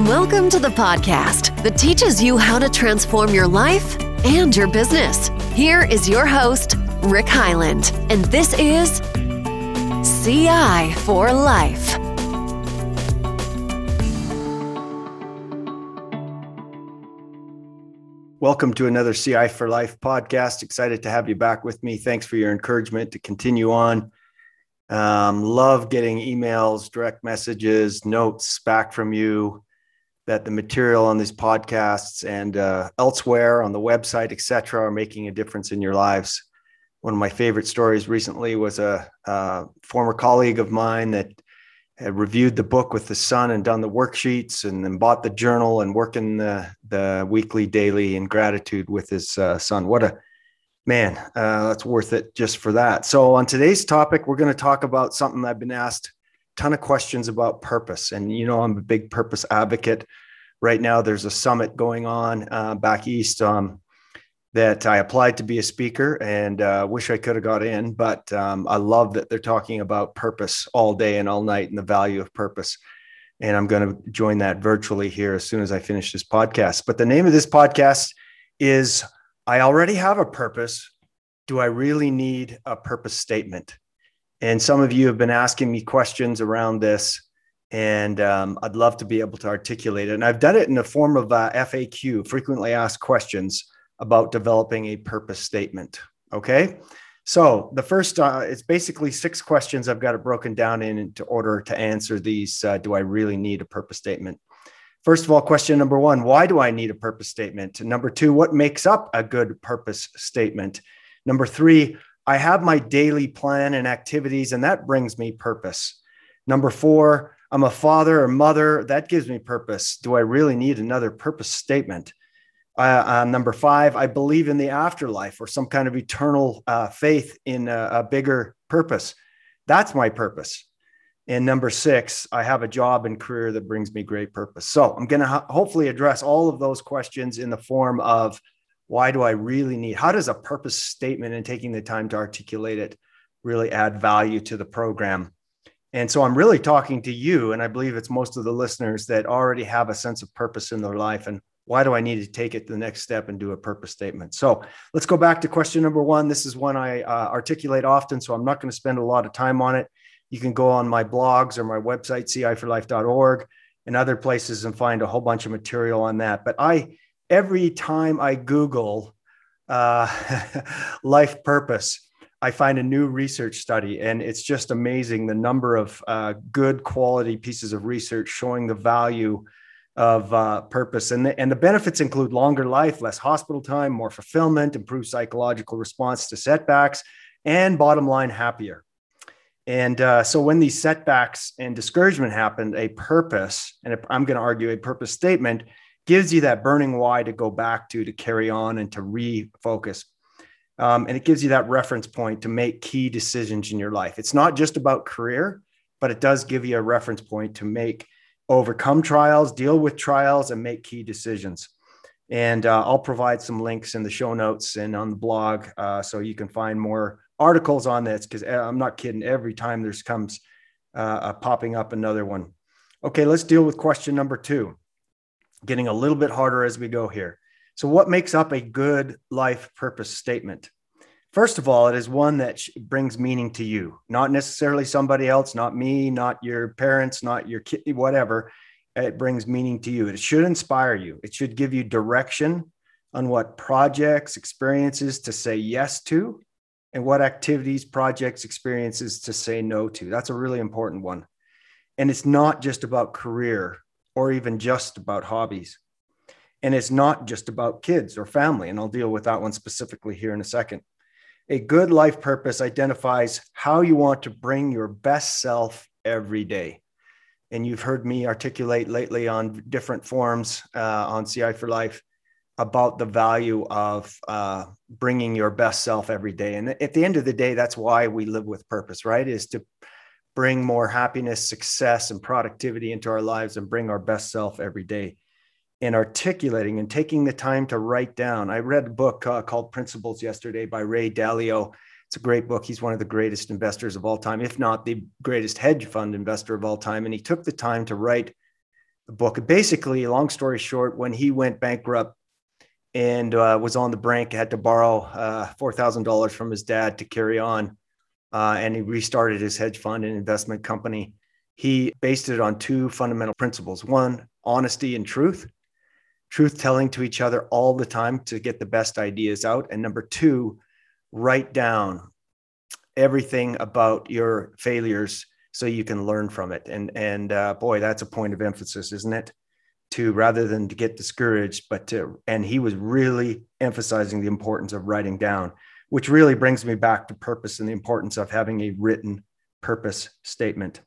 Welcome to the podcast that teaches you how to transform your life and your business. Here is your host, Rick Highland, and this is CI for Life. Welcome to another CI for Life podcast. Excited to have you back with me. Thanks for your encouragement to continue on. Um, love getting emails, direct messages, notes back from you that the material on these podcasts and uh, elsewhere on the website, etc., are making a difference in your lives. One of my favorite stories recently was a, a former colleague of mine that had reviewed the book with the son and done the worksheets and then bought the journal and working the, the weekly daily in gratitude with his uh, son what a man uh, that's worth it just for that so on today's topic we're going to talk about something i've been asked ton of questions about purpose and you know i'm a big purpose advocate right now there's a summit going on uh, back east um, that I applied to be a speaker and uh, wish I could have got in, but um, I love that they're talking about purpose all day and all night and the value of purpose. And I'm going to join that virtually here as soon as I finish this podcast. But the name of this podcast is I already have a purpose. Do I really need a purpose statement? And some of you have been asking me questions around this, and um, I'd love to be able to articulate it. And I've done it in the form of uh, FAQ, frequently asked questions about developing a purpose statement. Okay. So the first, uh, it's basically six questions. I've got it broken down in into order to answer these. Uh, do I really need a purpose statement? First of all, question number one Why do I need a purpose statement? Number two, what makes up a good purpose statement? Number three, I have my daily plan and activities, and that brings me purpose. Number four, I'm a father or mother. That gives me purpose. Do I really need another purpose statement? Uh, uh, number five, I believe in the afterlife or some kind of eternal uh, faith in a, a, bigger purpose. That's my purpose. And number six, I have a job and career that brings me great purpose. So I'm going to ho- hopefully address all of those questions in the form of why do I really need, how does a purpose statement and taking the time to articulate it really add value to the program? And so I'm really talking to you, and I believe it's most of the listeners that already have a sense of purpose in their life and why do I need to take it to the next step and do a purpose statement? So let's go back to question number one. This is one I uh, articulate often, so I'm not going to spend a lot of time on it. You can go on my blogs or my website, ciforlife.org, and other places and find a whole bunch of material on that. But I, every time I Google uh, life purpose, I find a new research study, and it's just amazing the number of uh, good quality pieces of research showing the value of uh, purpose. And the, and the benefits include longer life, less hospital time, more fulfillment, improved psychological response to setbacks, and bottom line, happier. And uh, so when these setbacks and discouragement happen, a purpose, and I'm going to argue a purpose statement, gives you that burning why to go back to, to carry on, and to refocus. Um, and it gives you that reference point to make key decisions in your life. It's not just about career, but it does give you a reference point to make overcome trials, deal with trials, and make key decisions. And uh, I'll provide some links in the show notes and on the blog uh, so you can find more articles on this because uh, I'm not kidding. Every time there's comes uh, popping up another one. Okay, let's deal with question number two. Getting a little bit harder as we go here. So, what makes up a good life purpose statement? First of all, it is one that brings meaning to you, not necessarily somebody else, not me, not your parents, not your kid, whatever. It brings meaning to you. It should inspire you. It should give you direction on what projects, experiences to say yes to, and what activities, projects, experiences to say no to. That's a really important one. And it's not just about career or even just about hobbies. And it's not just about kids or family. And I'll deal with that one specifically here in a second. A good life purpose identifies how you want to bring your best self every day. And you've heard me articulate lately on different forums uh, on CI for Life about the value of uh, bringing your best self every day. And at the end of the day, that's why we live with purpose, right? Is to bring more happiness, success, and productivity into our lives and bring our best self every day and articulating and taking the time to write down. I read a book uh, called Principles yesterday by Ray Dalio. It's a great book. He's one of the greatest investors of all time, if not the greatest hedge fund investor of all time. And he took the time to write the book. Basically, long story short, when he went bankrupt and uh, was on the brink, had to borrow uh, $4,000 from his dad to carry on. Uh, and he restarted his hedge fund and investment company. He based it on two fundamental principles one, honesty and truth, truth telling to each other all the time to get the best ideas out. And number two, write down everything about your failures so you can learn from it. And and uh, boy, that's a point of emphasis, isn't it? To rather than to get discouraged, but to and he was really emphasizing the importance of writing down, which really brings me back to purpose and the importance of having a written purpose statement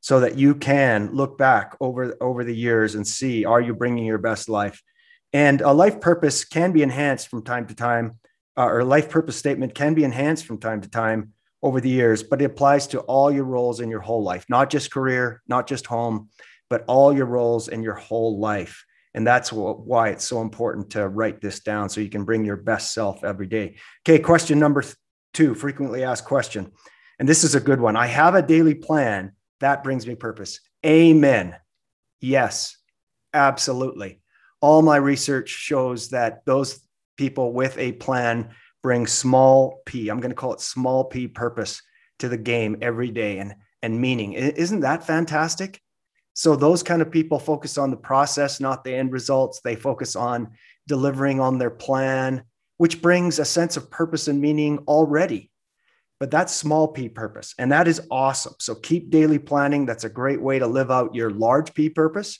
so that you can look back over over the years and see are you bringing your best life? And a life purpose can be enhanced from time to time uh, or life purpose statement can be enhanced from time to time over the years but it applies to all your roles in your whole life not just career not just home but all your roles in your whole life and that's why it's so important to write this down so you can bring your best self every day okay question number two frequently asked question and this is a good one i have a daily plan that brings me purpose. Amen. Yes, absolutely. All my research shows that those people with a plan bring small p, I'm going to call it small p purpose to the game every day and, and meaning. Isn't that fantastic? So, those kind of people focus on the process, not the end results. They focus on delivering on their plan, which brings a sense of purpose and meaning already. But that's small p purpose and that is awesome. So keep daily planning. That's a great way to live out your large p purpose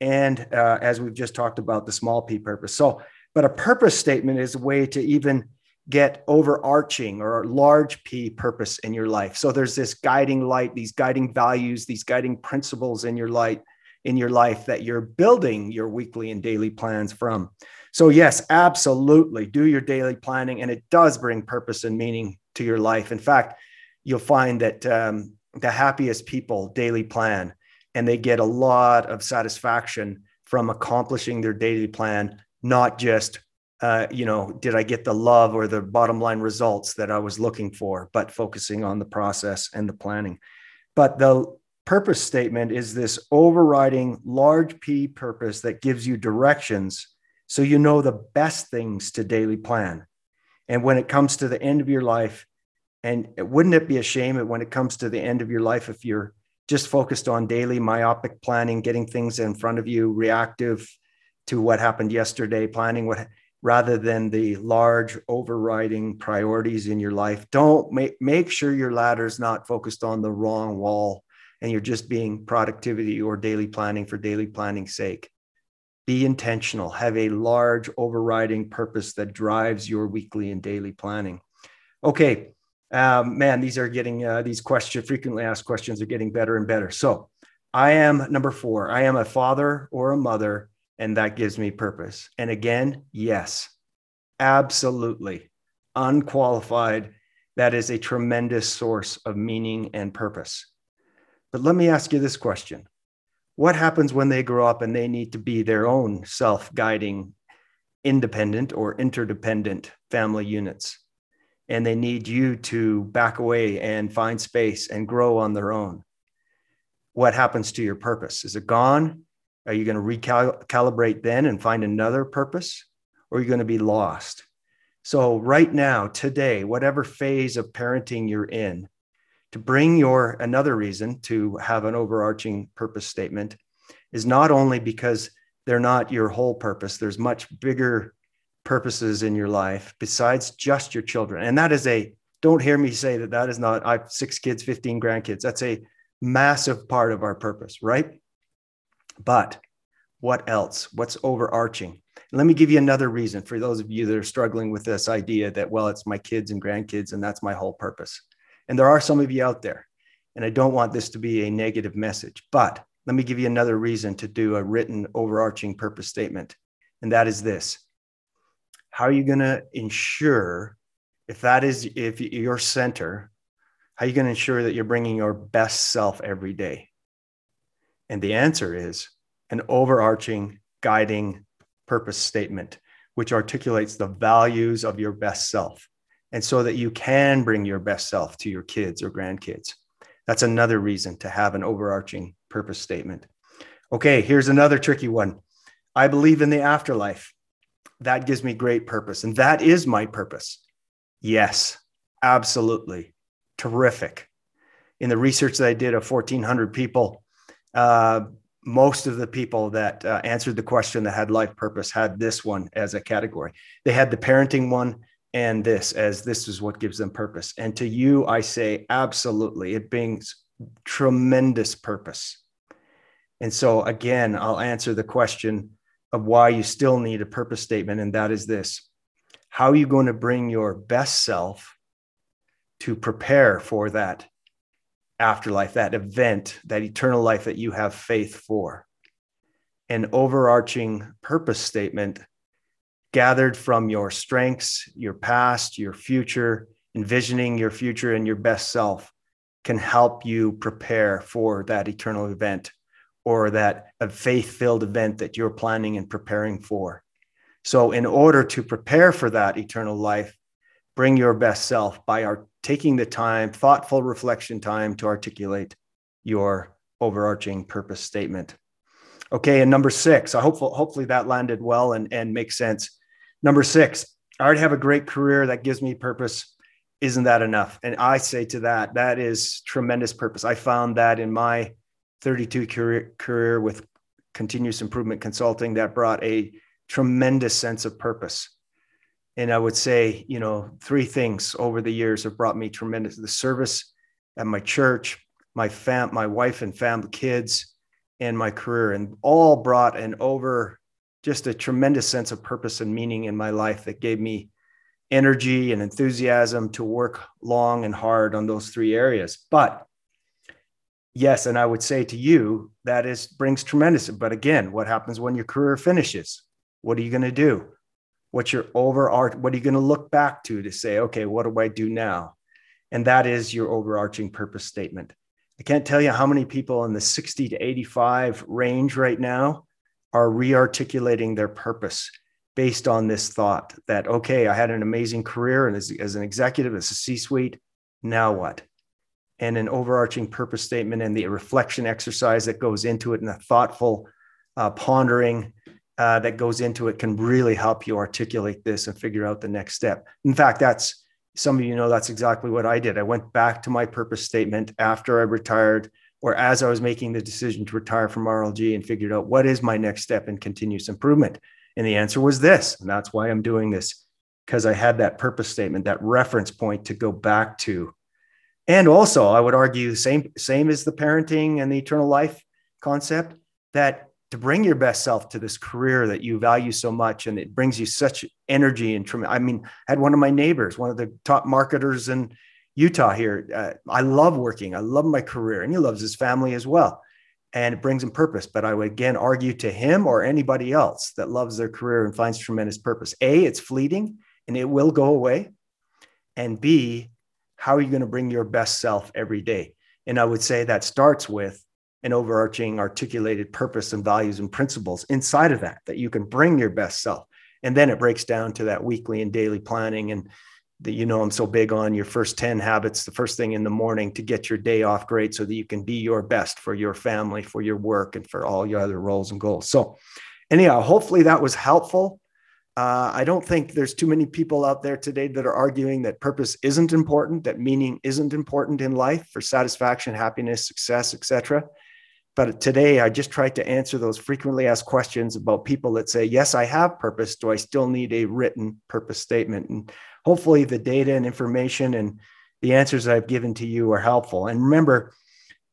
and uh, as we've just talked about the small p purpose. So but a purpose statement is a way to even get overarching or large p purpose in your life so there's this guiding light these guiding values these guiding principles in your light in your life that you're building your weekly and daily plans from so yes absolutely do your daily planning and it does bring purpose and meaning to your life. In fact, you'll find that um, the happiest people daily plan and they get a lot of satisfaction from accomplishing their daily plan, not just, uh, you know, did I get the love or the bottom line results that I was looking for, but focusing on the process and the planning. But the purpose statement is this overriding large P purpose that gives you directions so you know the best things to daily plan. And when it comes to the end of your life, and wouldn't it be a shame when it comes to the end of your life if you're just focused on daily myopic planning, getting things in front of you, reactive to what happened yesterday, planning what rather than the large overriding priorities in your life. Don't make make sure your ladder's not focused on the wrong wall and you're just being productivity or daily planning for daily planning's sake. Be intentional, have a large overriding purpose that drives your weekly and daily planning. Okay, um, man, these are getting uh, these questions, frequently asked questions, are getting better and better. So, I am number four. I am a father or a mother, and that gives me purpose. And again, yes, absolutely, unqualified. That is a tremendous source of meaning and purpose. But let me ask you this question what happens when they grow up and they need to be their own self guiding, independent or interdependent family units? And they need you to back away and find space and grow on their own. What happens to your purpose? Is it gone? Are you going to recalibrate then and find another purpose? Or are you going to be lost? So, right now, today, whatever phase of parenting you're in, to bring your another reason to have an overarching purpose statement is not only because they're not your whole purpose there's much bigger purposes in your life besides just your children and that is a don't hear me say that that is not i have six kids 15 grandkids that's a massive part of our purpose right but what else what's overarching let me give you another reason for those of you that are struggling with this idea that well it's my kids and grandkids and that's my whole purpose and there are some of you out there. And I don't want this to be a negative message, but let me give you another reason to do a written overarching purpose statement. And that is this How are you going to ensure, if that is if your center, how are you going to ensure that you're bringing your best self every day? And the answer is an overarching guiding purpose statement, which articulates the values of your best self and so that you can bring your best self to your kids or grandkids. That's another reason to have an overarching purpose statement. Okay, here's another tricky one. I believe in the afterlife. That gives me great purpose. And that is my purpose. Yes, absolutely. Terrific. In the research that I did of 1,400 people, uh, most of the people that uh, answered the question that had life purpose had this one as a category. They had the parenting one and this as this is what gives them purpose. And to you, I say, absolutely, it brings tremendous purpose. And so, again, I'll answer the question of why you still need a purpose statement. And that is this How are you going to bring your best self to prepare for that afterlife, that event, that eternal life that you have faith for. An overarching purpose statement gathered from your strengths, your past, your future, envisioning your future and your best self can help you prepare for that eternal event or that faith filled event that you're planning and preparing for. So, in order to prepare for that eternal life, bring your best self by our taking the time, thoughtful reflection time to articulate your overarching purpose statement. Okay, and number six, I hope hopefully that landed well and, and makes sense. Number six, I already have a great career that gives me purpose. Isn't that enough? And I say to that, that is tremendous purpose. I found that in my 32 career, career with continuous improvement consulting that brought a tremendous sense of purpose and I would say, you know, three things over the years have brought me tremendous the service at my church, my fam, my wife and family, kids, and my career, and all brought an over just a tremendous sense of purpose and meaning in my life that gave me energy and enthusiasm to work long and hard on those three areas. But yes, and I would say to you that is brings tremendous. But again, what happens when your career finishes? What are you going to do? What's your overarch what are you going to look back to to say okay what do i do now? And that is your overarching purpose statement. I can't tell you how many people in the 60 to 85 range right now are re-articulating their purpose based on this thought that okay i had an amazing career and as, as an executive as a c-suite now what? And an overarching purpose statement and the reflection exercise that goes into it and a thoughtful uh, pondering uh, that goes into it can really help you articulate this and figure out the next step. In fact, that's some of you know that's exactly what I did. I went back to my purpose statement after I retired or as I was making the decision to retire from RLG and figured out what is my next step in continuous improvement. And the answer was this. And that's why I'm doing this because I had that purpose statement, that reference point to go back to. And also, I would argue same same as the parenting and the eternal life concept that to bring your best self to this career that you value so much and it brings you such energy and i mean i had one of my neighbors one of the top marketers in utah here uh, i love working i love my career and he loves his family as well and it brings him purpose but i would again argue to him or anybody else that loves their career and finds tremendous purpose. A it's fleeting and it will go away and b how are you going to bring your best self every day? And i would say that starts with an overarching articulated purpose and values and principles inside of that that you can bring your best self. And then it breaks down to that weekly and daily planning and that you know i'm so big on your first 10 habits the first thing in the morning to get your day off great so that you can be your best for your family for your work and for all your other roles and goals. So anyhow hopefully that was helpful. Uh, i don't think there's too many people out there today that are arguing that purpose isn't important that meaning isn't important in life for satisfaction happiness success etc but today, I just tried to answer those frequently asked questions about people that say, Yes, I have purpose. Do I still need a written purpose statement? And hopefully, the data and information and the answers that I've given to you are helpful. And remember,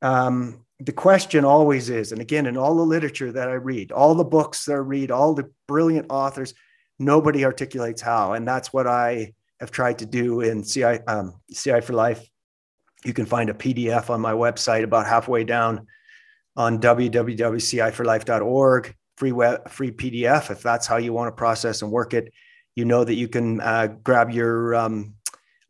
um, the question always is, and again, in all the literature that I read, all the books that I read, all the brilliant authors, nobody articulates how. And that's what I have tried to do in CI, um, CI for Life. You can find a PDF on my website about halfway down on www.ciforlife.org, free web, free PDF. If that's how you want to process and work it, you know that you can uh, grab your um,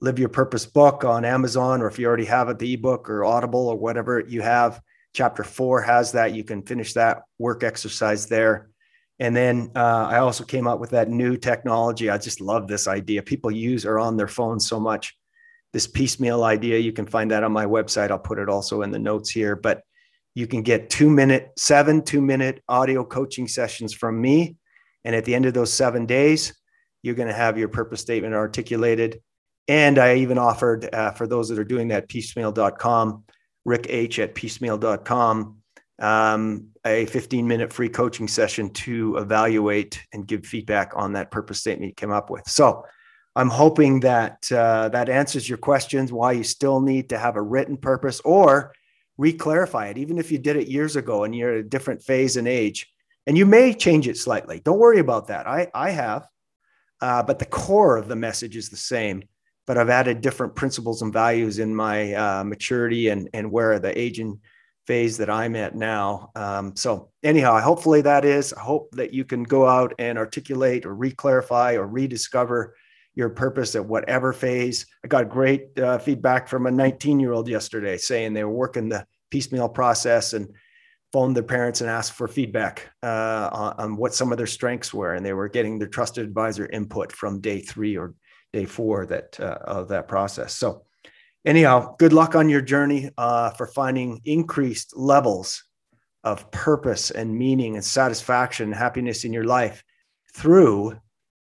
Live Your Purpose book on Amazon, or if you already have it, the ebook or Audible or whatever you have. Chapter four has that. You can finish that work exercise there. And then uh, I also came up with that new technology. I just love this idea. People use or on their phones so much. This piecemeal idea, you can find that on my website. I'll put it also in the notes here. But you can get two minute, seven two minute audio coaching sessions from me. And at the end of those seven days, you're going to have your purpose statement articulated. And I even offered uh, for those that are doing that, piecemeal.com, Rick H at piecemeal.com, um, a 15 minute free coaching session to evaluate and give feedback on that purpose statement you came up with. So I'm hoping that uh, that answers your questions, why you still need to have a written purpose or re-clarify it, even if you did it years ago and you're at a different phase and age. And you may change it slightly. Don't worry about that. I, I have, uh, but the core of the message is the same. But I've added different principles and values in my uh, maturity and, and where the aging phase that I'm at now. Um, so anyhow, hopefully that is. I hope that you can go out and articulate or re-clarify or rediscover your purpose at whatever phase. I got great uh, feedback from a 19 year old yesterday saying they were working the piecemeal process and phoned their parents and asked for feedback uh, on, on, what some of their strengths were. And they were getting their trusted advisor input from day three or day four that uh, of that process. So anyhow, good luck on your journey uh, for finding increased levels of purpose and meaning and satisfaction and happiness in your life through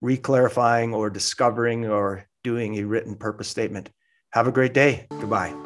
reclarifying or discovering or doing a written purpose statement. Have a great day. Goodbye.